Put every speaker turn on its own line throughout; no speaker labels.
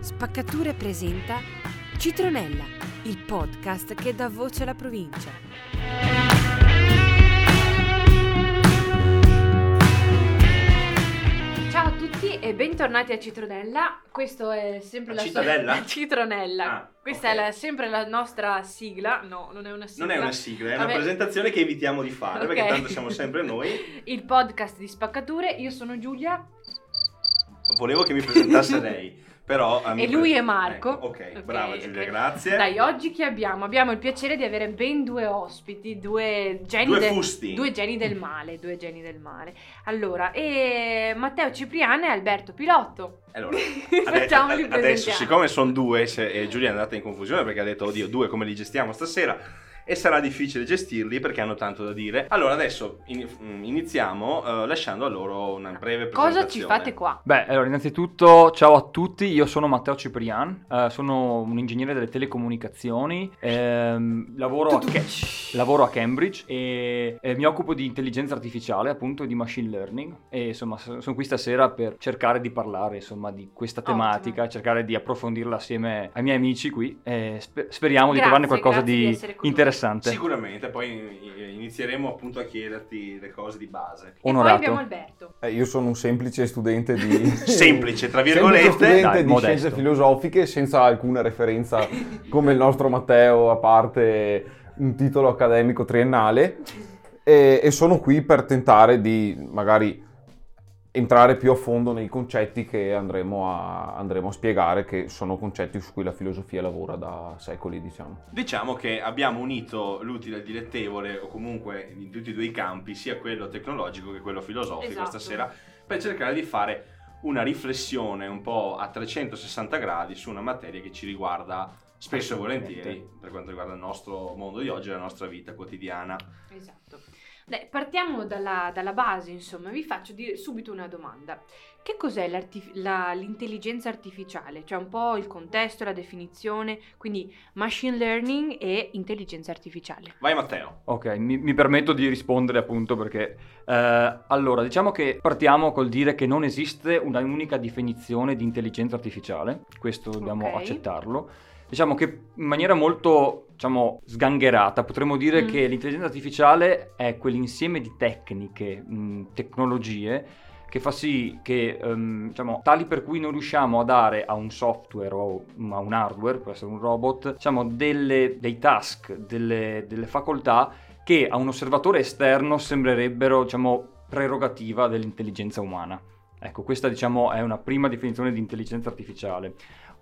Spaccature presenta Citronella, il podcast che dà voce alla provincia.
E bentornati a Citronella. Questo è sempre
A
la
Citadella?
sua Citronella.
Ah,
Questa
ok.
è la- sempre la nostra sigla. No, non è una sigla.
Non è una sigla, è una
Vabbè.
presentazione che evitiamo di fare
Ok.
perché tanto siamo sempre noi.
Il podcast di Spaccature. Io sono Giulia.
Volevo che mi presentasse lei, però... eh,
E lui è Marco.
Ecco, ok,
Ok,
brava Giulia, grazie.
Dai, oggi chi abbiamo? Abbiamo il piacere di avere ben due ospiti, due geni,
Due
de-
fusti.
due geni del male, due geni del male. Allora, e Matteo Cipriano e Alberto Pilotto.
Allora, adesso, adesso siccome sono due se- e Giulia è andata in confusione perché ha detto, oddio, due come li gestiamo stasera? E sarà difficile gestirli perché hanno tanto da dire. Allora, adesso in- mm, iniziamo eh, lasciando a loro una breve presentazione.
Cosa ci fate qua?
Beh, allora innanzitutto ciao a tutti, io sono Matteo Ciprian, eh, sono un ingegnere delle telecomunicazioni, ehm, lavoro, a Ca- lavoro a Cambridge e, e mi occupo di intelligenza artificiale, appunto, e di machine learning e insomma so- sono qui stasera per cercare di parlare insomma di questa
Ottimo.
tematica, cercare di approfondirla assieme ai miei amici qui e spe- speriamo di
Grazie,
trovarne qualcosa
di
di,
noi.
Interessante.
Sicuramente, poi inizieremo appunto a chiederti le cose di base.
E poi
Onorato.
abbiamo Alberto.
Eh, io sono un semplice studente di...
Semplice, tra
semplice
virgolette.
studente
Dai,
di
modesto.
scienze filosofiche senza alcuna referenza come il nostro Matteo, a parte un titolo accademico triennale. E, e sono qui per tentare di magari entrare più a fondo nei concetti che andremo a, andremo a spiegare, che sono concetti su cui la filosofia lavora da secoli, diciamo.
Diciamo che abbiamo unito l'utile al dilettevole, o comunque in tutti e due i campi, sia quello tecnologico che quello filosofico
Esatto.
stasera, per cercare di fare una riflessione un po' a 360 gradi su una materia che ci riguarda spesso e volentieri per quanto riguarda il nostro mondo di oggi e la nostra vita quotidiana.
Esatto. Dai, partiamo dalla, dalla base, insomma, vi faccio dire subito una domanda. Che cos'è la- l'intelligenza artificiale? Cioè un po' il contesto, la definizione, quindi machine learning e intelligenza artificiale.
Vai Matteo.
Ok, mi, mi permetto di rispondere appunto perché eh, allora diciamo che partiamo col dire che non esiste una unica definizione di intelligenza artificiale, questo dobbiamo
Ok.
accettarlo. Diciamo che in maniera molto diciamo, sgangherata potremmo dire
Mm.
che l'intelligenza artificiale è quell'insieme di tecniche, mh, tecnologie che fa sì che ehm, diciamo, tali per cui non riusciamo a dare a un software o a un hardware, può essere un robot, diciamo, delle, dei task, delle, delle facoltà che a un osservatore esterno sembrerebbero diciamo, prerogativa dell'intelligenza umana. Ecco, questa diciamo è una prima definizione di intelligenza artificiale.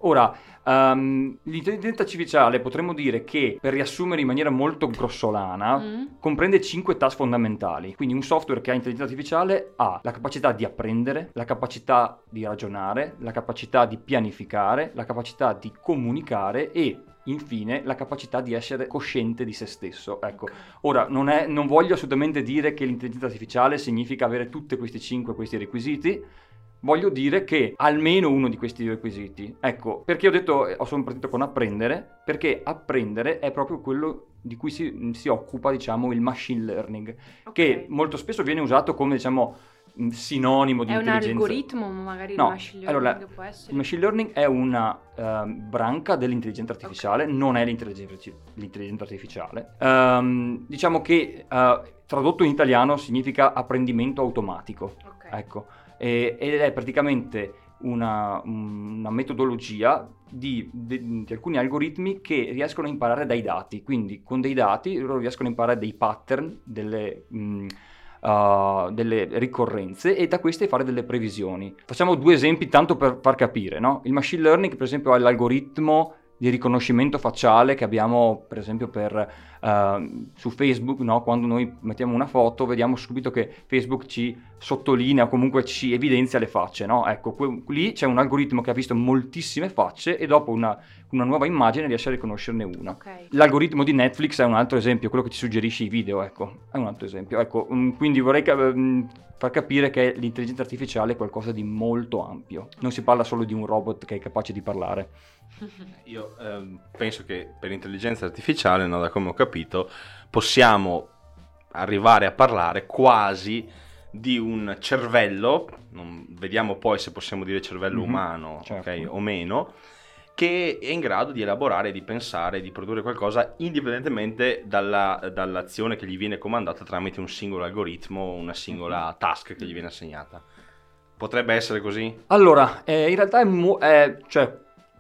Ora, ehm, l'intelligenza artificiale potremmo dire che, per riassumere in maniera molto grossolana,
Mm?
comprende cinque task fondamentali. Quindi un software che ha intelligenza artificiale ha la capacità di apprendere, la capacità di ragionare, la capacità di pianificare, la capacità di comunicare e infine la capacità di essere cosciente di se stesso. Ecco, ora non, è- non voglio assolutamente dire che l'intelligenza artificiale significa avere tutti questi cinque questi requisiti. Voglio dire che almeno uno di questi requisiti. Ecco, perché ho detto, eh, sono partito con apprendere, perché apprendere è proprio quello di cui si, si occupa, diciamo, il machine learning,
Ok.
che molto spesso viene usato come, diciamo, sinonimo di
È un
intelligenza.
algoritmo, magari
No,
il machine learning
allora,
può essere.
Il machine learning è una ehm, branca dell'intelligenza artificiale, non è l'intelligenza, l'intelligenza artificiale. Ehm, diciamo che eh, tradotto in italiano significa apprendimento automatico.
Ok.
Ecco, e- ed è praticamente una, una metodologia di, di- di alcuni algoritmi che riescono a imparare dai dati. Quindi con dei dati loro riescono a imparare dei pattern, delle, mh, uh, delle ricorrenze e da queste fare delle previsioni. Facciamo due esempi tanto per far capire. no? Il machine learning per esempio ha l'algoritmo di riconoscimento facciale che abbiamo per esempio per, eh, su Facebook, no? quando noi mettiamo una foto vediamo subito che Facebook ci sottolinea o comunque ci evidenzia le facce. No? Ecco, que- lì c'è un algoritmo che ha visto moltissime facce e dopo una, una nuova immagine riesce a riconoscerne una.
Ok.
L'algoritmo di Netflix è un altro esempio, quello che ti suggerisce i video, ecco, è un altro esempio. Ecco, mm, quindi vorrei ca- mm, far capire che l'intelligenza artificiale è qualcosa di molto ampio. Non si parla solo di un robot che è capace di parlare.
Io ehm, penso che per l'intelligenza artificiale, no, da come ho capito, possiamo arrivare a parlare quasi di un cervello, non- vediamo poi se possiamo dire cervello
Mhm,
umano
certo.
ok, o meno, che è in grado di elaborare, di pensare, di produrre qualcosa indipendentemente dalla- dall'azione che gli viene comandata tramite un singolo algoritmo, una singola
Mhm.
task che gli viene assegnata. Potrebbe essere così?
Allora, eh, in realtà è, mo- è- cioè,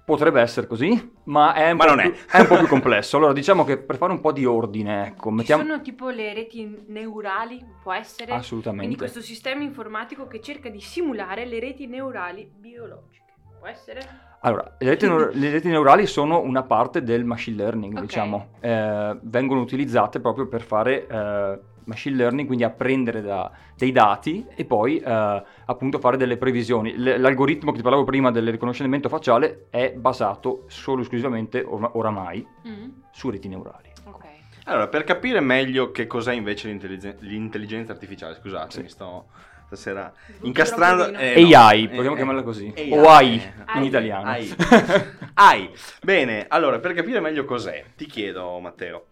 potrebbe essere così, ma è un,
Ma non è.
più, è un po' più complesso. Allora, diciamo che per fare un po' di ordine, ecco,
Ci
mettiamo...
sono tipo le reti neurali, può essere?
Assolutamente.
Quindi questo sistema informatico che cerca di simulare le reti neurali biologiche. Può essere?
Allora, le reti, neur- le reti neurali sono una parte del machine learning,
Ok.
diciamo. Eh, vengono utilizzate proprio per fare eh, machine learning, quindi apprendere da- dei dati e poi eh, appunto fare delle previsioni. L- l'algoritmo che ti parlavo prima del riconoscimento facciale è basato solo e esclusivamente, or- oramai,
Mm,
su reti neurali.
Ok.
Allora, per capire meglio che cos'è invece l'intelligen- l'intelligenza artificiale, scusate,
Sì.
mi sto stasera incastrando. eh, no.
AI,
Eh,
possiamo
eh,
chiamarla così.
AI,
O AI
eh,
in
AI,
italiano.
AI. AI. Bene, allora, per capire meglio cos'è, ti chiedo, Matteo,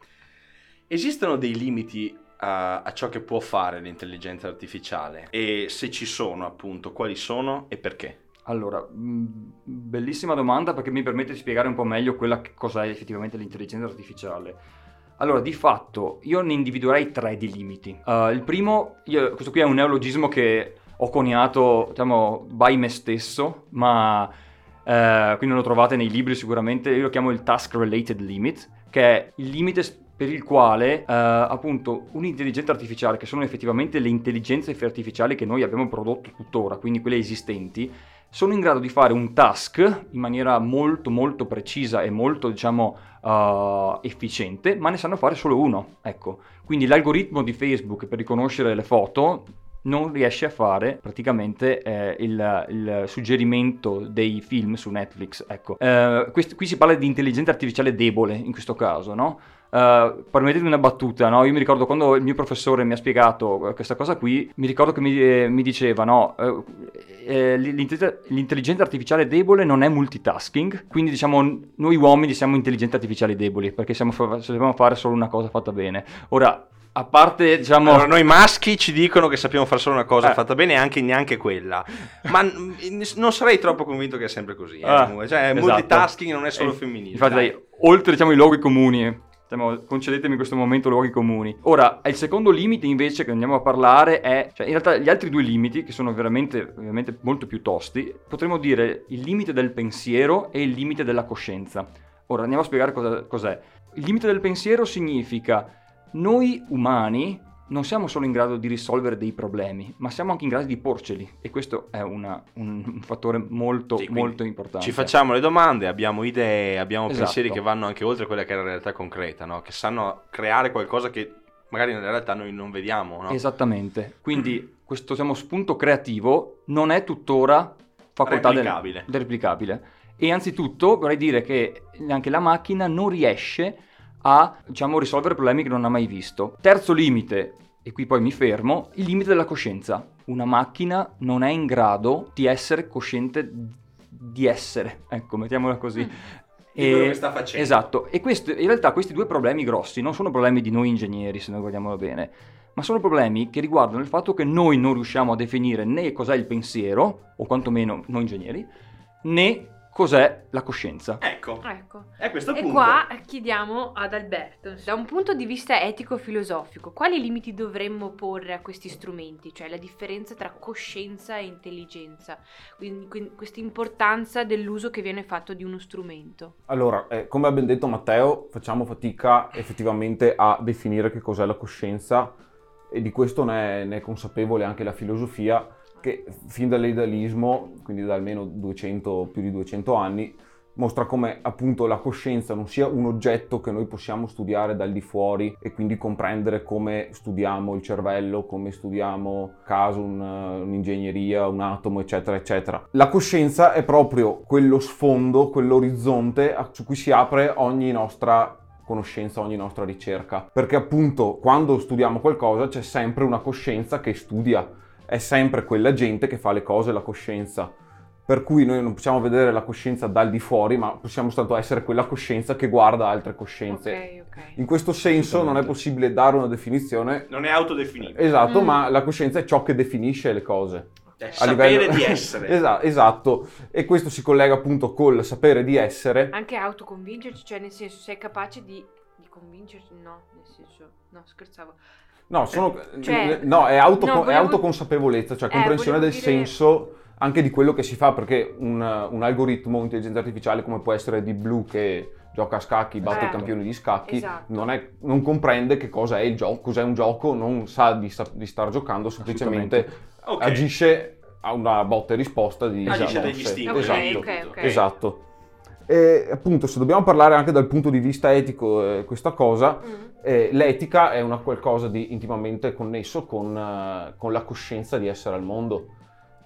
esistono dei limiti a, a ciò che può fare l'intelligenza artificiale? E se ci sono, appunto, quali sono e perché?
Allora, mh, bellissima domanda perché mi permette di spiegare un po' meglio quella che cos'è effettivamente l'intelligenza artificiale. Allora, di fatto, io ne individuerei tre di limiti. Uh, il primo, io- questo qui è un neologismo che ho coniato, diciamo, by me stesso, ma eh, quindi lo trovate nei libri sicuramente, io lo chiamo il task related limit, che è il limite per il quale eh, appunto un'intelligenza artificiale, che sono effettivamente le intelligenze artificiali che noi abbiamo prodotto tuttora, quindi quelle esistenti, sono in grado di fare un task in maniera molto molto precisa e molto diciamo eh, efficiente, ma ne sanno fare solo uno, ecco. Quindi l'algoritmo di Facebook per riconoscere le foto non riesce a fare praticamente eh, il, il suggerimento dei film su Netflix, ecco. Eh, quest- qui si parla di intelligenza artificiale debole in questo caso, no? Uh, permettetemi una battuta, no? Io mi ricordo quando il mio professore mi ha spiegato eh, questa cosa qui, mi ricordo che mi, eh, mi diceva, no, eh, eh, l'intelligenza artificiale debole non è multitasking, quindi diciamo noi uomini siamo intelligenze artificiali deboli, perché siamo sappiamo fare solo una cosa fatta bene. Ora, a parte, diciamo...
Allora, noi maschi ci dicono che sappiamo fare solo una cosa
Eh.
fatta bene e anche neanche quella. Ma n- non sarei troppo convinto che è sempre così. eh,
Ah.
Cioè,
esatto.
multitasking non è solo
Eh,
femminile.
Infatti,
dai,
oltre diciamo i luoghi comuni, diciamo, concedetemi in questo momento luoghi comuni. Ora, il secondo limite invece che andiamo a parlare è, cioè in realtà gli altri due limiti, che sono veramente, veramente molto più tosti, potremmo dire il limite del pensiero e il limite della coscienza. Ora andiamo a spiegare cosa- cos'è. Il limite del pensiero significa noi umani non siamo solo in grado di risolvere dei problemi, ma siamo anche in grado di porceli e questo è una- un, fattore molto,
Sì,
molto importante.
Ci facciamo le domande, abbiamo idee, abbiamo
Esatto.
pensieri che vanno anche oltre quella che è la realtà concreta, no? che sanno creare qualcosa che magari nella realtà noi non vediamo. No?
Esattamente. Quindi questo diciamo, spunto creativo non è tuttora facoltà del-
Replicabile.
del replicabile. E anzitutto vorrei dire che anche la macchina non riesce a diciamo, risolvere problemi che non ha mai visto. Terzo limite, e qui poi mi fermo, il limite della coscienza. Una macchina non è in grado di essere cosciente di essere, ecco, mettiamola così.
Mm.
Di quello che sta facendo.
Esatto, e questo- in realtà questi due problemi grossi non sono problemi di noi ingegneri, se noi guardiamolo bene, ma sono problemi che riguardano il fatto che noi non riusciamo a definire né cos'è il pensiero, o quantomeno noi ingegneri, né cos'è la coscienza.
Ecco,
Ecco.
è questo il
E
punto.
qua chiediamo ad Alberto, da un punto di vista etico-filosofico, quali limiti dovremmo porre a questi strumenti? Cioè la differenza tra coscienza e intelligenza, quindi questa importanza dell'uso che viene fatto di uno strumento.
Allora, eh, come ha ben detto Matteo, facciamo fatica effettivamente a definire che cos'è la coscienza e di questo ne è, ne è consapevole anche la filosofia che fin dall'idealismo, quindi da almeno 200, più di 200 anni, mostra come appunto la coscienza non sia un oggetto che noi possiamo studiare dal di fuori e quindi comprendere come studiamo il cervello, come studiamo caso, un- un'ingegneria, un atomo, eccetera, eccetera. La coscienza è proprio quello sfondo, quell'orizzonte su cui si apre ogni nostra conoscenza, ogni nostra ricerca. Perché appunto quando studiamo qualcosa c'è sempre una coscienza che studia, è sempre quella gente che fa le cose la coscienza. per cui noi non possiamo vedere la coscienza dal di fuori, ma possiamo soltanto essere quella coscienza che guarda altre coscienze.
Ok, ok.
In questo senso non è possibile dare una definizione
Non è autodefinito.
esatto,
Mm.
ma la coscienza è ciò che definisce le cose.
È
A
sapere
livello-
di essere.
Esa- esatto, e questo si collega appunto col sapere di essere.
Anche autoconvincerci, cioè nel senso sei capace di, di convincerci? No, nel senso, no, scherzavo.
No, sono-
Cioè-
no, è, auto-
no,
è
volevo-
autoconsapevolezza, cioè
Eh,
comprensione del
volevo dire-
senso anche di quello che si fa, perché un, un algoritmo, un'intelligenza artificiale come può essere Deep Blue che gioca a scacchi, batte
Eh,
i campioni di scacchi,
esatto.
non, è- non comprende che cosa è il gioco, cos'è un gioco, non sa di, sta- di star giocando, semplicemente
Ok.
agisce a una botta e risposta di
Agisce degli istinti.
Ok,
Esatto.
ok, ok.
Esatto. E appunto, se dobbiamo parlare anche dal punto di vista etico, eh, questa cosa,
Mm.
eh, l'etica è una qualcosa di intimamente connesso con, eh, con la coscienza di essere al mondo.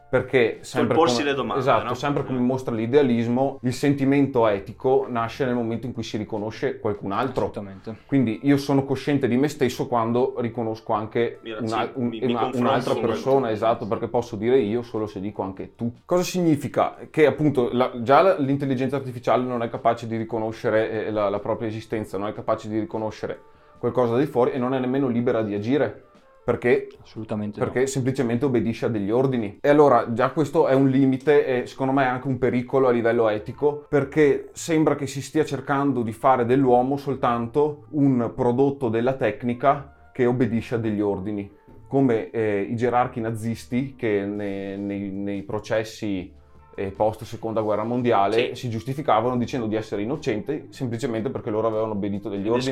Perché sempre
porsi
come,
le domande,
esatto,
no?
sempre come mostra l'idealismo, il sentimento etico nasce nel momento in cui si riconosce qualcun altro.
Assolutamente.
Quindi io sono cosciente di me stesso quando riconosco anche una- un-
mi- mi
una- un'altra persona, esatto, perché posso dire io solo se dico anche tu. Cosa significa? Che appunto la- già l'intelligenza artificiale non è capace di riconoscere eh, la, la propria esistenza, non è capace di riconoscere qualcosa di fuori e non è nemmeno libera di agire. Perché
Assolutamente. no.
perché semplicemente obbedisce a degli ordini. E allora già questo è un limite e secondo me è anche un pericolo a livello etico perché sembra che si stia cercando di fare dell'uomo soltanto un prodotto della tecnica che obbedisce a degli ordini. Come eh, i gerarchi nazisti che ne- nei, nei processi eh, post seconda guerra mondiale
Sì.
si giustificavano dicendo di essere innocenti semplicemente perché loro avevano obbedito degli
Il
ordini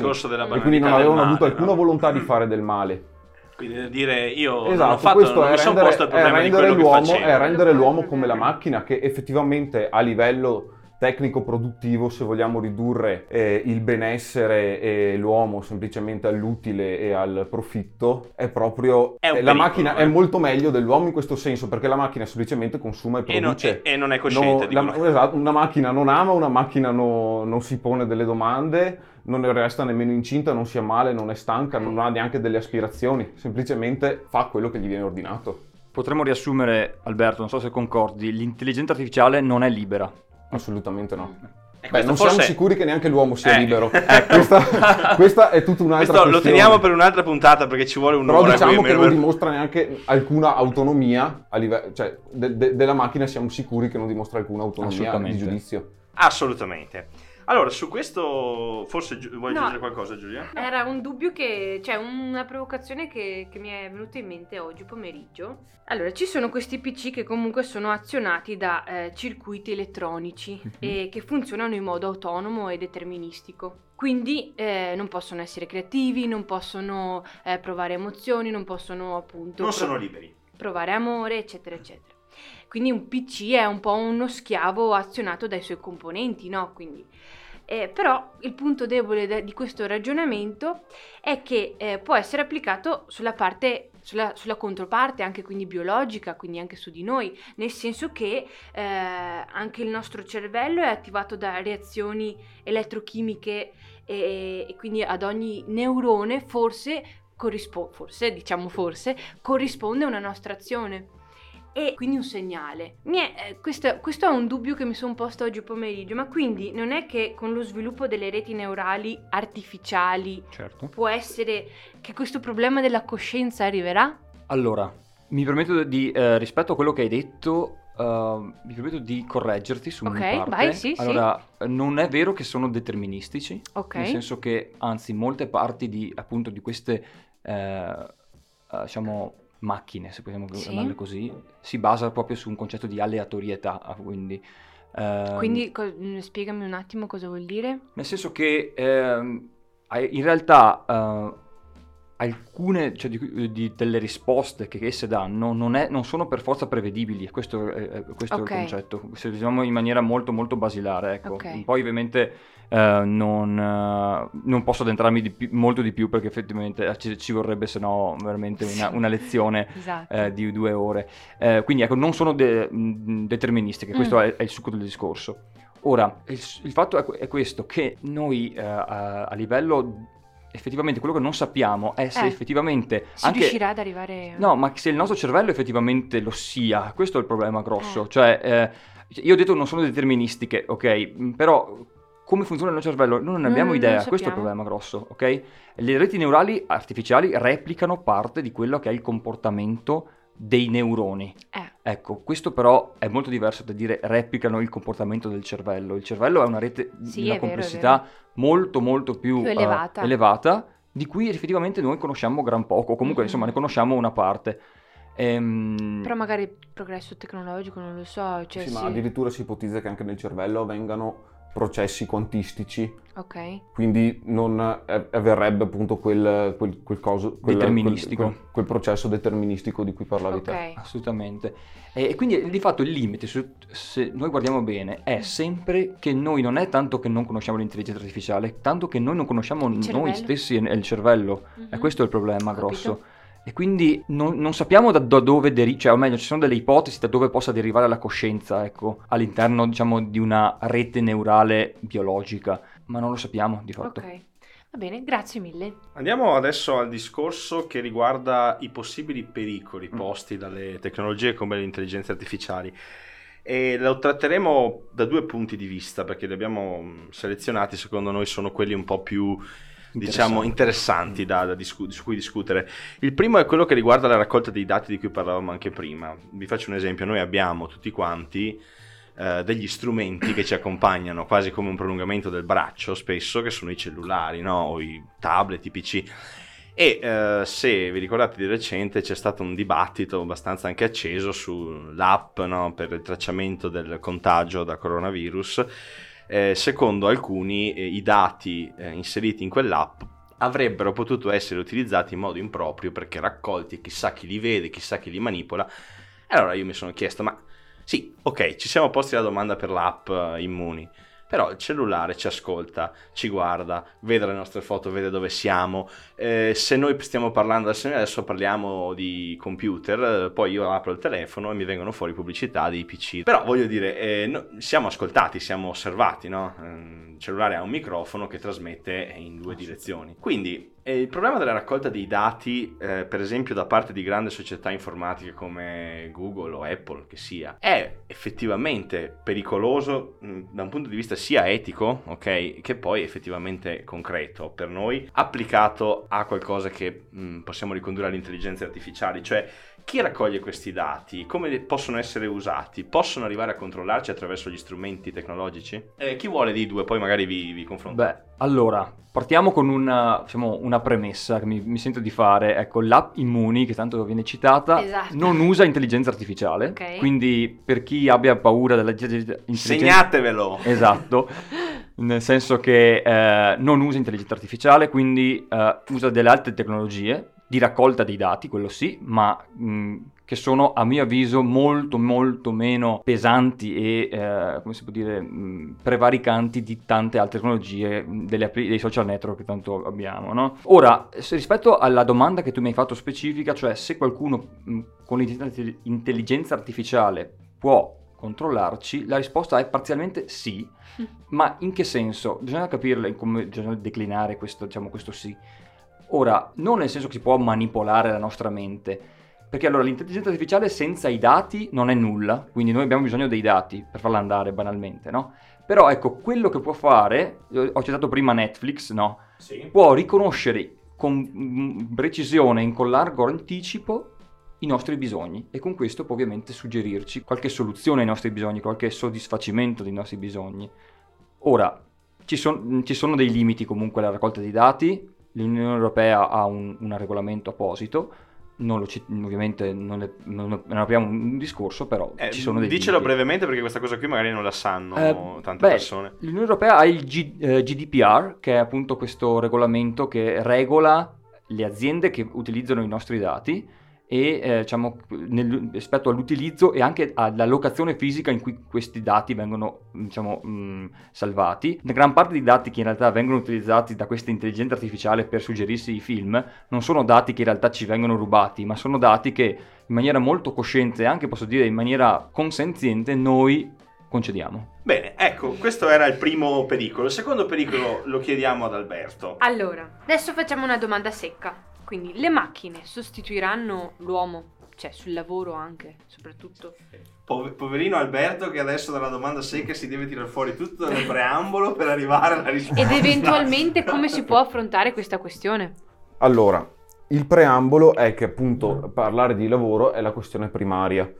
E
quindi non avevano
male,
avuto alcuna
no?
volontà di fare del male.
Quindi dire io non ho
Esatto,
fatto,
questo
non
è
mi sono
rendere,
posto il
è
problema di
rendere
quello che
l'uomo, è rendere l'uomo come la macchina che effettivamente a livello tecnico-produttivo, se vogliamo ridurre eh, il benessere e l'uomo semplicemente all'utile e al profitto, è proprio...
È un
la
pericolo,
macchina
eh.
è molto meglio dell'uomo in questo senso, perché la macchina semplicemente consuma e
E non,
produce.
e- e non è cosciente
No,
di
la-
quello
esatto, una macchina non ama, una macchina no- non si pone delle domande, non ne resta nemmeno incinta, non si ammala, non è stanca, non ha neanche delle aspirazioni, semplicemente fa quello che gli viene ordinato.
Potremmo riassumere, Alberto, non so se concordi, l'intelligenza artificiale non è libera.
Assolutamente no.
E
Beh,
questo
non
forse-
siamo sicuri che neanche l'uomo sia
Eh,
libero.
ecco.
questa, questa è tutta un'altra
Questo lo
questione.
teniamo per un'altra puntata perché ci vuole un'ora.
Però diciamo
qui,
che non dimostra neanche alcuna autonomia, a livello, cioè de- de- della macchina siamo sicuri che non dimostra alcuna autonomia di giudizio.
Assolutamente. Allora, su questo forse Giu- vuoi
No.
aggiungere qualcosa Giulia?
Era un dubbio che, cioè una provocazione che, che mi è venuta in mente oggi pomeriggio. Allora, ci sono questi PC che comunque sono azionati da eh, circuiti elettronici
Mhm.
e che funzionano in modo autonomo e deterministico. Quindi eh, non possono essere creativi, non possono eh, provare emozioni, non possono appunto
Non
pro-
sono liberi.
provare amore, eccetera, eccetera. Quindi un PC è un po' uno schiavo azionato dai suoi componenti, no? Quindi, eh, però il punto debole de- di questo ragionamento è che eh, può essere applicato sulla parte, sulla, sulla controparte, anche quindi biologica, quindi anche su di noi, nel senso che eh, anche il nostro cervello è attivato da reazioni elettrochimiche e, e quindi ad ogni neurone forse corrisponde, forse diciamo forse, corrisponde una nostra azione e quindi un segnale. Mi è- eh, questo, questo è un dubbio che mi sono posto oggi pomeriggio, ma quindi non è che con lo sviluppo delle reti neurali artificiali
Certo.
può essere che questo problema della coscienza arriverà?
Allora, mi permetto di, eh, rispetto a quello che hai detto, eh, mi permetto di correggerti su
Ok,
una parte.
vai, sì, sì.
allora, eh, non è vero che sono deterministici,
Ok.
nel senso che, anzi, molte parti di, appunto, di queste, eh, eh, diciamo, macchine, se possiamo
Sì.
chiamarle così, si basa proprio su un concetto di aleatorietà, quindi... ehm,
Quindi co- mm, spiegami un attimo cosa vuol dire.
nel senso che ehm, in realtà eh, alcune cioè, di- di- delle risposte che esse danno non, è- non sono per forza prevedibili, questo, è, questo
Ok.
è il concetto, se diciamo in maniera molto molto basilare. Ecco.
Ok.
Poi ovviamente eh, non, eh, non posso addentrarmi di più- molto di più perché effettivamente eh, ci, ci vorrebbe se no veramente una, una lezione
Esatto.
eh, di due ore. Eh, quindi ecco, non sono de- deterministiche, questo
Mm.
è, è il succo del discorso. Ora, il, il fatto è, è questo, che noi eh, a, a livello effettivamente quello che non sappiamo è se
Eh,
effettivamente
si
anche
riuscirà ad arrivare...
No, ma se il nostro cervello effettivamente lo sia, questo è il problema grosso.
Eh.
Cioè, eh, Io ho detto non sono deterministiche, ok? Mm, Però come funziona il nostro cervello non ne abbiamo
Non-
idea,
non
questo è il problema grosso, ok? Le reti neurali artificiali replicano parte di quello che è il comportamento dei neuroni.
Eh,
Ecco, questo però è molto diverso da dire replicano il comportamento del cervello. Il cervello è una rete
Sì,
di una
è vero,
complessità molto molto più,
Più
eh,
elevata.
elevata, di cui effettivamente noi conosciamo gran poco, comunque
Mhm.
insomma ne conosciamo una parte. Ehm,
però magari il progresso tecnologico non lo so, cioè
Sì,
sì.
ma addirittura si ipotizza che anche nel cervello vengano processi quantistici,
Ok.
quindi non eh, avverrebbe appunto quel, quel, quel coso, quel-
Deterministico.
Quel, quel- quel processo deterministico di cui parlavi te.
Ok.
Assolutamente. E, e quindi di fatto il limite, su- se noi guardiamo bene, è sempre che noi non è tanto che non conosciamo l'intelligenza artificiale, tanto che noi non conosciamo noi stessi e il cervello. E
Mhm.
questo è il problema
Ho capito.
grosso. E quindi non, non sappiamo da, da dove deriva, cioè o meglio, ci sono delle ipotesi da dove possa derivare la coscienza, ecco, all'interno, diciamo, di una rete neurale biologica, ma non lo sappiamo di fatto.
Ok. Va bene, grazie mille.
Andiamo adesso al discorso che riguarda i possibili pericoli
Mm.
posti dalle tecnologie come le intelligenze artificiali. E lo tratteremo da due punti di vista perché li abbiamo mh, selezionati, secondo noi sono quelli un po' più diciamo interessanti da, da discu- su cui discutere. Il primo è quello che riguarda la raccolta dei dati di cui parlavamo anche prima. Vi faccio un esempio, noi abbiamo tutti quanti eh, degli strumenti che ci accompagnano quasi come un prolungamento del braccio spesso che sono i cellulari no? o i tablet, i PC e eh, se vi ricordate di recente c'è stato un dibattito abbastanza anche acceso sull'app no? per il tracciamento del contagio da coronavirus eh, secondo alcuni eh, i dati eh, inseriti in quell'app avrebbero potuto essere utilizzati in modo improprio perché raccolti chissà chi li vede, chissà chi li manipola. Allora io mi sono chiesto, ma sì, ok, ci siamo posti la domanda per l'app eh, Immuni, però il cellulare ci ascolta, ci guarda, vede le nostre foto, vede dove siamo. Eh, se noi stiamo parlando, se noi adesso parliamo di computer, poi io apro il telefono e mi vengono fuori pubblicità dei PC. Però voglio dire, eh, no- siamo ascoltati, siamo osservati, no? Il cellulare ha un microfono che trasmette in due direzioni. Quindi eh, il problema della raccolta dei dati, eh, per esempio da parte di grandi società informatiche come Google o Apple, che sia, è effettivamente pericoloso mh, da un punto di vista sia etico, ok, che poi effettivamente concreto per noi, applicato a qualcosa che mh, possiamo ricondurre alle intelligenze artificiali, cioè chi raccoglie questi dati? Come possono essere usati? Possono arrivare a controllarci attraverso gli strumenti tecnologici? Eh, chi vuole dei due? Poi magari vi, vi confronto.
Beh, allora, partiamo con una, diciamo, una premessa che mi, mi sento di fare. Ecco, l'app Immuni, che tanto viene citata,
Esatto.
non usa intelligenza artificiale.
Ok.
Quindi, per chi abbia paura della intelligenza
Segnatevelo!
Esatto, nel senso che eh, non usa intelligenza artificiale, quindi eh, usa delle altre tecnologie di raccolta dei dati, quello sì, ma mh, che sono a mio avviso molto molto meno pesanti e, eh, come si può dire, mh, prevaricanti di tante altre tecnologie delle dei social network che tanto abbiamo, no? Ora, rispetto alla domanda che tu mi hai fatto specifica, cioè se qualcuno mh, con l'intelligenza intelligenza artificiale può controllarci, la risposta è parzialmente sì, ma in che senso? Bisogna capirla, come bisogna declinare questo, diciamo, questo sì. Ora, non nel senso che si può manipolare la nostra mente, perché allora l'intelligenza artificiale senza i dati non è nulla, quindi noi abbiamo bisogno dei dati per farla andare banalmente, no? Però ecco, quello che può fare, ho citato prima Netflix, no?
Sì.
Può riconoscere con mm, precisione e con largo anticipo i nostri bisogni e con questo può ovviamente suggerirci qualche soluzione ai nostri bisogni, qualche soddisfacimento dei nostri bisogni. Ora, ci, son- ci sono dei limiti comunque alla raccolta dei dati, l'Unione Europea ha un, un regolamento apposito, non lo ovviamente non, ne- non- non apriamo un discorso, però
Eh,
ci sono dei
dicelo
limiti.
brevemente perché questa cosa qui magari non la sanno
Eh,
tante
beh,
persone.
L'Unione Europea ha il G- eh, GDPR, che è appunto questo regolamento che regola le aziende che utilizzano i nostri dati e eh, diciamo nel- rispetto all'utilizzo e anche alla locazione fisica in cui questi dati vengono diciamo mh, salvati. La gran parte dei dati che in realtà vengono utilizzati da questa intelligenza artificiale per suggerirsi i film non sono dati che in realtà ci vengono rubati, ma sono dati che in maniera molto cosciente e anche posso dire in maniera consenziente noi concediamo.
Bene, ecco, questo era il primo pericolo. Il secondo pericolo lo chiediamo ad Alberto.
Allora, adesso facciamo una domanda secca. Quindi, le macchine sostituiranno l'uomo? cioè sul lavoro anche, soprattutto.
Pove- Poverino Alberto che adesso dalla domanda secca si deve tirare fuori tutto nel preambolo per arrivare alla risposta.
Ed eventualmente come si può affrontare questa questione?
Allora, il preambolo è che appunto parlare di lavoro è la questione primaria.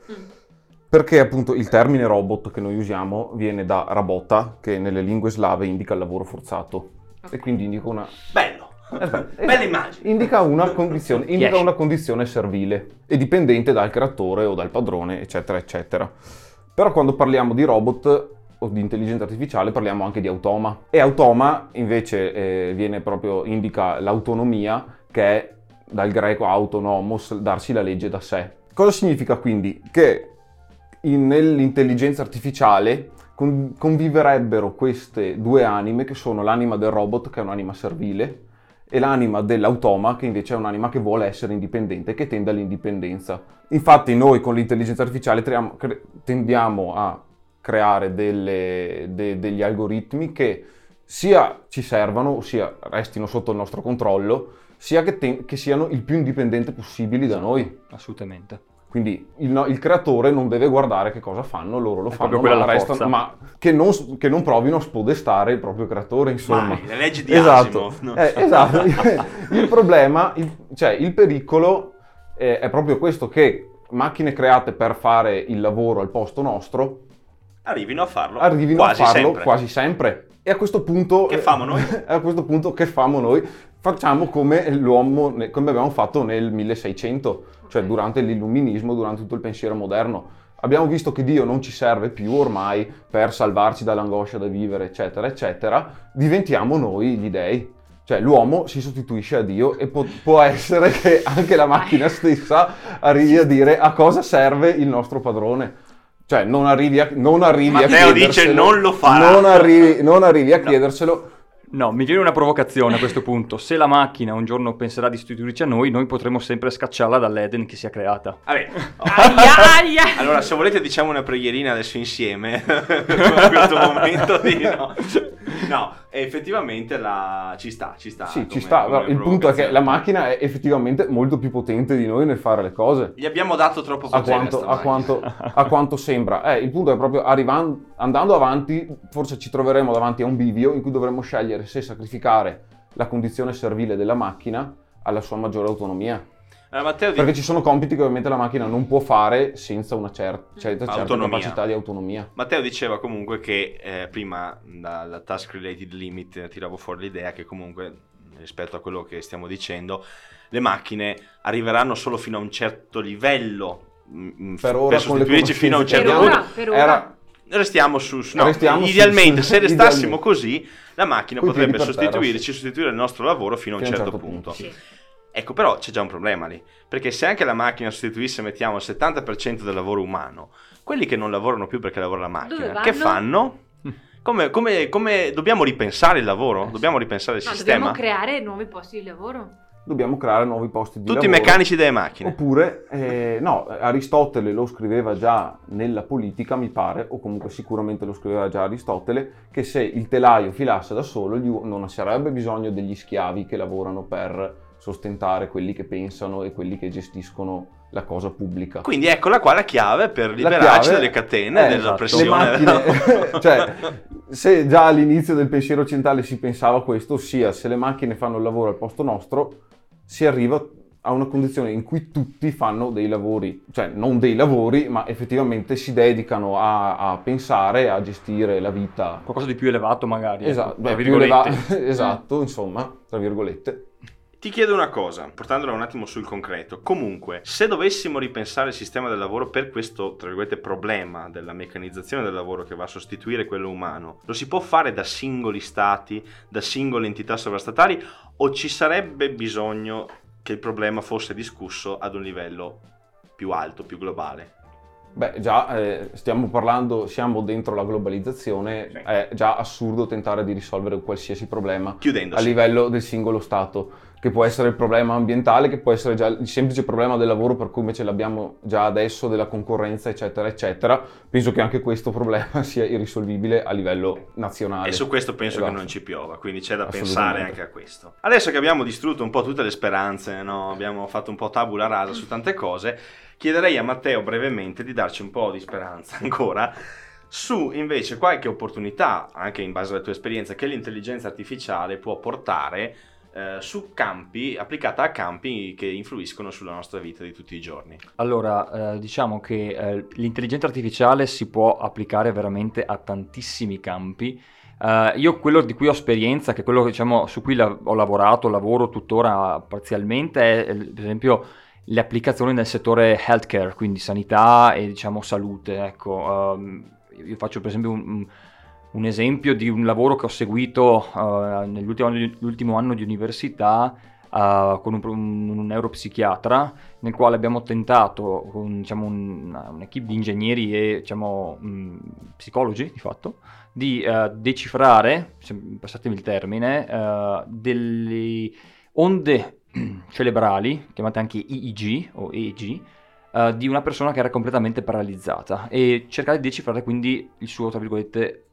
Perché appunto il termine robot che noi usiamo viene da rabota, che nelle lingue slave indica il lavoro forzato. E quindi indica una...
Bello.
Aspetta,
Bella
esatto.
immagine.
Indica una condizione, indica
Yes.
una condizione servile e dipendente dal creatore o dal padrone, eccetera, eccetera. Però quando parliamo di robot o di intelligenza artificiale parliamo anche di automa. E automa invece eh, viene proprio, indica l'autonomia che è dal greco autonomos, darsi la legge da sé. Cosa significa quindi? Che in- nell'intelligenza artificiale con- conviverebbero queste due anime che sono l'anima del robot che è un'anima servile e l'anima dell'automa che invece è un'anima che vuole essere indipendente, che tende all'indipendenza. Infatti noi con l'intelligenza artificiale triamo- cre- tendiamo a creare delle- de- degli algoritmi che sia ci servano, sia restino sotto il nostro controllo, sia che, ten- che siano il più indipendenti possibili da noi.
Assolutamente.
Quindi il, no- il creatore non deve guardare che cosa fanno, loro lo
È
fanno,
proprio quella
ma, restano- ma che, non, che non provino a spodestare il proprio creatore, insomma.
Mai, le leggi di
esatto.
Asimov, no?
Eh, esatto. il problema, il- cioè il pericolo eh, è proprio questo che macchine create per fare il lavoro al posto nostro
Arrivino a farlo.
arrivino
quasi
a farlo
sempre.
quasi sempre. E a questo punto...
Che famo noi?
a questo punto che famo noi? Facciamo come l'uomo, come abbiamo fatto nel 1600, cioè durante l'illuminismo, durante tutto il pensiero moderno. Abbiamo visto che Dio non ci serve più ormai per salvarci dall'angoscia da vivere, eccetera, eccetera. Diventiamo noi gli dei. Cioè l'uomo si sostituisce a Dio e può, può essere che anche la macchina stessa arrivi a dire a cosa serve il nostro padrone. Cioè non arrivi a, non arrivi a
Matteo dice
chiederselo.
non lo farà.
Non arrivi, non arrivi a chiederselo.
No, mi viene una provocazione a questo punto. Se la macchina un giorno penserà di sostituirci a noi, noi potremo sempre scacciarla dall'Eden che si è creata.
Vabbè.
Aia, aia!
Allora, se volete diciamo una preghierina adesso insieme, a questo momento di no. No, effettivamente la... ci sta, ci sta.
Sì, ci
come-
sta.
come
però il punto è che la macchina è effettivamente molto più potente di noi nel fare le cose.
Gli abbiamo dato troppo
A
potere
quanto,
sta
a, quanto, a quanto sembra. Eh, il punto è proprio arrivando, andando avanti, forse ci troveremo davanti a un bivio in cui dovremo scegliere se sacrificare la condizione servile della macchina alla sua maggiore autonomia.
Allora, Matteo
Perché ci sono compiti che ovviamente la macchina non può fare senza una cer- certa, certa
Autonomia.
capacità di autonomia.
Matteo diceva comunque che eh, prima dalla task related limit eh, tiravo fuori l'idea che comunque rispetto a quello che stiamo dicendo le macchine arriveranno solo fino a un certo livello mm,
Per ora con le
sostituirci fino a un certo punto
per ora.
era-
restiamo su no,
Restiamo
idealmente
su-
se restassimo
idealmente.
così la macchina
piedi
potrebbe sostituirci sostituire il nostro lavoro fino a un
Fino a un
certo,
certo
punto,
punto,
Sì.
Ecco, però c'è già un problema lì, perché se anche la macchina sostituisse, mettiamo, il 70% del lavoro umano, quelli che non lavorano più perché lavora la macchina, che fanno? Come, come- come- dobbiamo ripensare il lavoro? Dobbiamo ripensare il
No,
sistema?
dobbiamo creare nuovi posti di lavoro.
dobbiamo creare nuovi posti di
Tutti i
lavoro.
meccanici delle macchine.
Oppure, eh, no, Aristotele lo scriveva già nella politica, mi pare, o comunque sicuramente lo scriveva già Aristotele, che se il telaio filasse da solo non sarebbe bisogno degli schiavi che lavorano per sostentare quelli che pensano e quelli che gestiscono la cosa pubblica.
Quindi eccola qua la chiave per liberarci
chiave-
dalle catene
eh,
della
esatto.
pressione.
Le macchine, cioè, se già all'inizio del pensiero occidentale si pensava questo, ossia se le macchine fanno il lavoro al posto nostro, si arriva a una condizione in cui tutti fanno dei lavori, cioè non dei lavori, ma effettivamente si dedicano a, a pensare, a gestire la vita.
Qualcosa di più elevato magari.
Esatto,
ecco,
beh, più eleva- esatto, insomma, tra virgolette.
Ti chiedo una cosa, portandola un attimo sul concreto. Comunque, se dovessimo ripensare il sistema del lavoro per questo, tra virgolette, problema della meccanizzazione del lavoro che va a sostituire quello umano, lo si può fare da singoli stati, da singole entità sovrastatali o ci sarebbe bisogno che il problema fosse discusso ad un livello più alto, più globale?
Beh, già eh, stiamo parlando, siamo dentro la globalizzazione,
Sì.
è già assurdo tentare di risolvere qualsiasi problema a
Chiudendosi.
livello del singolo Stato. Che può essere il problema ambientale, che può essere già il semplice problema del lavoro per cui invece l'abbiamo già adesso, della concorrenza, eccetera, eccetera. Penso che anche questo problema sia irrisolvibile a livello nazionale.
E su questo penso
Esatto.
che non ci piova, quindi c'è da pensare anche a questo. Adesso che abbiamo distrutto un po' tutte le speranze, no? abbiamo fatto un po' tabula rasa su tante cose, chiederei a Matteo brevemente di darci un po' di speranza ancora su invece qualche opportunità, anche in base alla tua esperienza, che l'intelligenza artificiale può portare eh, su campi, applicata a campi che influiscono sulla nostra vita di tutti i giorni.
Allora, eh, diciamo che eh, l'intelligenza artificiale si può applicare veramente a tantissimi campi. Eh, io quello di cui ho esperienza, che è quello diciamo, su cui la- ho lavorato, lavoro tuttora parzialmente, è per esempio le applicazioni nel settore healthcare, quindi sanità e diciamo salute. Ecco, Ehm, io faccio per esempio un, un- esempio di un lavoro che ho seguito eh, nell'ultimo anno l'ultimo anno di università eh, con un, un- un neuropsichiatra nel quale abbiamo tentato con diciamo, un- un'equipe di ingegneri e diciamo, mh, psicologi di fatto di eh, decifrare, passatemi il termine, eh, delle onde cerebrali, chiamate anche EEG o EEG, di una persona che era completamente paralizzata e cercare di decifrare quindi il suo, tra virgolette,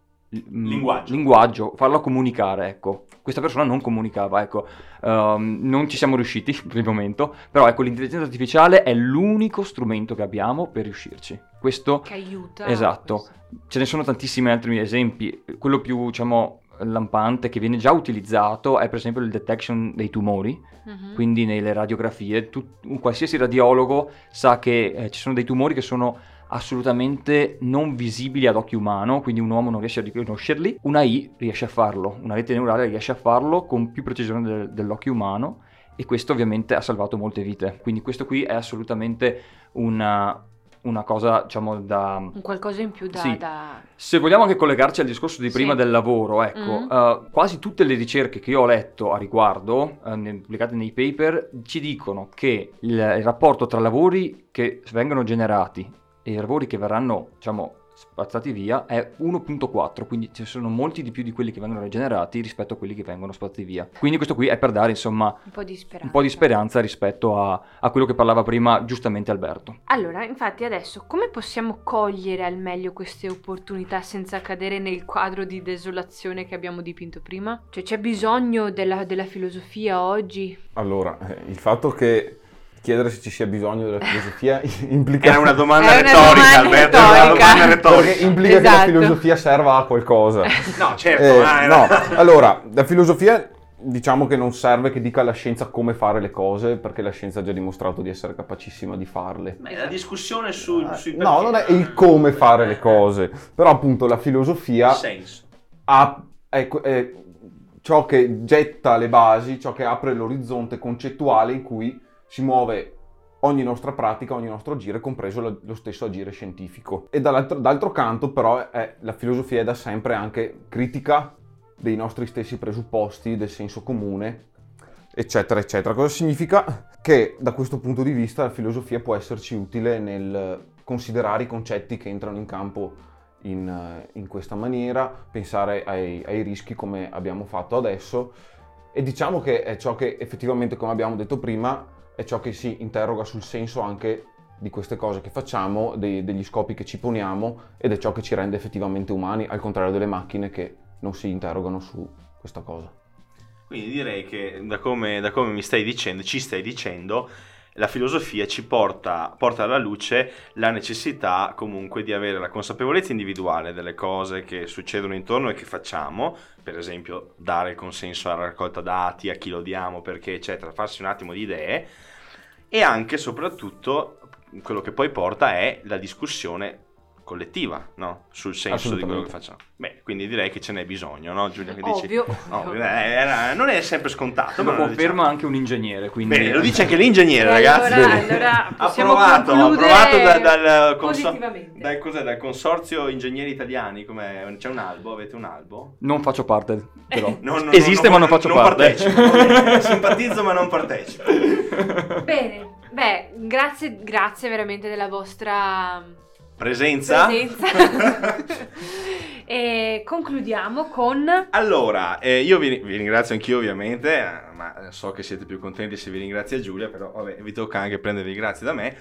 Linguaggio.
linguaggio, farlo comunicare, ecco. Questa persona non comunicava, ecco. Ehm, non ci siamo riusciti per il momento, però ecco, l'intelligenza artificiale è l'unico strumento che abbiamo per riuscirci. Questo
Che aiuta.
Esatto.
questo.
ce ne sono tantissimi altri esempi. Quello più, diciamo, lampante che viene già utilizzato è per esempio il detection dei tumori,
Mhm.
quindi nelle radiografie. Un qualsiasi radiologo sa che eh, ci sono dei tumori che sono assolutamente non visibili ad occhio umano, quindi un uomo non riesce a riconoscerli. Una I riesce a farlo, una rete neurale riesce a farlo con più precisione del- dell'occhio umano e questo ovviamente ha salvato molte vite. Quindi questo qui è assolutamente una, una cosa, diciamo, da...
Un qualcosa in più da...
Sì.
da-
Se vogliamo anche collegarci al discorso di
Sì.
prima del lavoro, ecco,
Mm.
eh, quasi tutte le ricerche che io ho letto a riguardo, ne- pubblicate nei paper, ci dicono che il, il rapporto tra lavori che vengono generati i lavori che verranno, diciamo, spazzati via è 1.4, quindi ci sono molti di più di quelli che vengono rigenerati rispetto a quelli che vengono spazzati via. Quindi questo qui è per dare, insomma,
un po' di speranza.
un po' di speranza rispetto a, a quello che parlava prima giustamente Alberto.
Allora, infatti adesso come possiamo cogliere al meglio queste opportunità senza cadere nel quadro di desolazione che abbiamo dipinto prima? Cioè c'è bisogno della, della filosofia oggi?
Allora, eh, il fatto che chiedere se ci sia bisogno della filosofia implica...
Era una domanda
È una
retorica,
domanda
Alberto, era una domanda retorica.
Perché implica che la
Esatto.
filosofia serva a qualcosa.
No, certo,
Eh,
ma
no, allora, la filosofia diciamo che non serve che dica alla scienza come fare le cose, perché la scienza ha già dimostrato di essere capacissima di farle.
Beh, la discussione su, sui
No,
perché-
non è il come fare le cose, però appunto la filosofia ha- è, è ciò che getta le basi, ciò che apre l'orizzonte concettuale in cui si muove ogni nostra pratica, ogni nostro agire, compreso lo, stesso agire scientifico. E dall'altro, d'altro canto però è- la filosofia è da sempre anche critica dei nostri stessi presupposti, del senso comune, eccetera, eccetera. Cosa significa? Che da questo punto di vista la filosofia può esserci utile nel considerare i concetti che entrano in campo in, in questa maniera, pensare ai, ai rischi come abbiamo fatto adesso e diciamo che è ciò che effettivamente, come abbiamo detto prima, è ciò che si interroga sul senso anche di queste cose che facciamo, dei- degli scopi che ci poniamo ed è ciò che ci rende effettivamente umani, al contrario delle macchine che non si interrogano su questa cosa.
Quindi direi che da come, da come mi stai dicendo, ci stai dicendo, la filosofia ci porta, porta alla luce la necessità comunque di avere la consapevolezza individuale delle cose che succedono intorno e che facciamo, per esempio dare consenso alla raccolta dati, a chi lo diamo, perché eccetera, farsi un attimo di idee e anche e soprattutto quello che poi porta è la discussione collettiva, no? Sul senso di quello che facciamo. Beh, quindi direi che ce n'è bisogno, no Giulia? Che dici?
Ovvio.
No, eh, era- non è sempre scontato.
Lo
lo
conferma
diciamo.
anche un ingegnere, quindi...
Bene, lo dice anche l'ingegnere,
E
ragazzi.
allora- allora
ha
possiamo
provato, ha
concludere
provato da- dal, consor-
positivamente.
dal, cos'è, dal consorzio ingegneri italiani. Com'è? C'è un albo? Avete un albo?
Non faccio parte, però.
No, no,
Esiste ma non faccio parte.
partecipo. Simpatizzo ma non partecipo.
Bene, beh, grazie, grazie veramente della vostra
presenza.
presenza. e concludiamo con...
Allora, eh, io vi, vi ringrazio anch'io ovviamente, eh, ma so che siete più contenti se vi ringrazia Giulia, però vabbè, vi tocca anche prendervi grazie da me.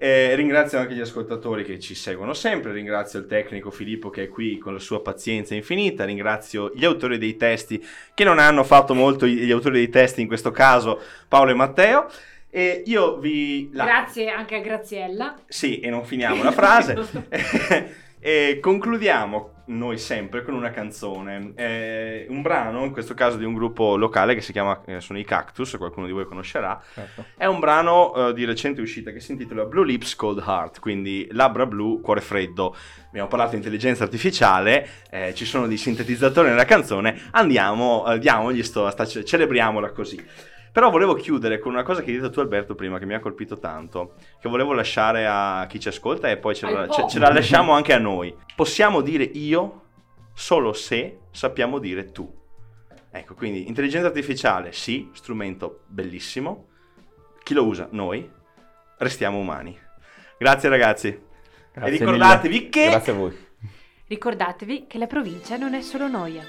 Eh, ringrazio anche gli ascoltatori che ci seguono sempre, ringrazio il tecnico Filippo che è qui con la sua pazienza infinita, ringrazio gli autori dei testi che non hanno fatto molto gli autori dei testi, in questo caso Paolo e Matteo. E io vi... la-
Grazie anche a Graziella.
Sì, e non finiamo la frase. e concludiamo noi sempre con una canzone. Eh, un brano, in questo caso di un gruppo locale che si chiama eh, sono i Cactus, qualcuno di voi conoscerà.
Certo.
È un brano eh, di recente uscita che si intitola Blue Lips Cold Heart, quindi labbra blu, cuore freddo. Abbiamo parlato di intelligenza artificiale, eh, ci sono dei sintetizzatori nella canzone, andiamo, eh, diamogli sto, sta- celebriamola così. Però volevo chiudere con una cosa che hai detto tu Alberto prima, che mi ha colpito tanto, che volevo lasciare a chi ci ascolta e poi ce, la, ce- ce la lasciamo anche a noi. Possiamo dire io solo se sappiamo dire tu. Ecco, quindi intelligenza artificiale sì, strumento bellissimo. Chi lo usa? Noi. Restiamo umani. Grazie ragazzi.
Grazie
e ricordatevi che...
Grazie a voi.
Ricordatevi che la provincia non è solo noia.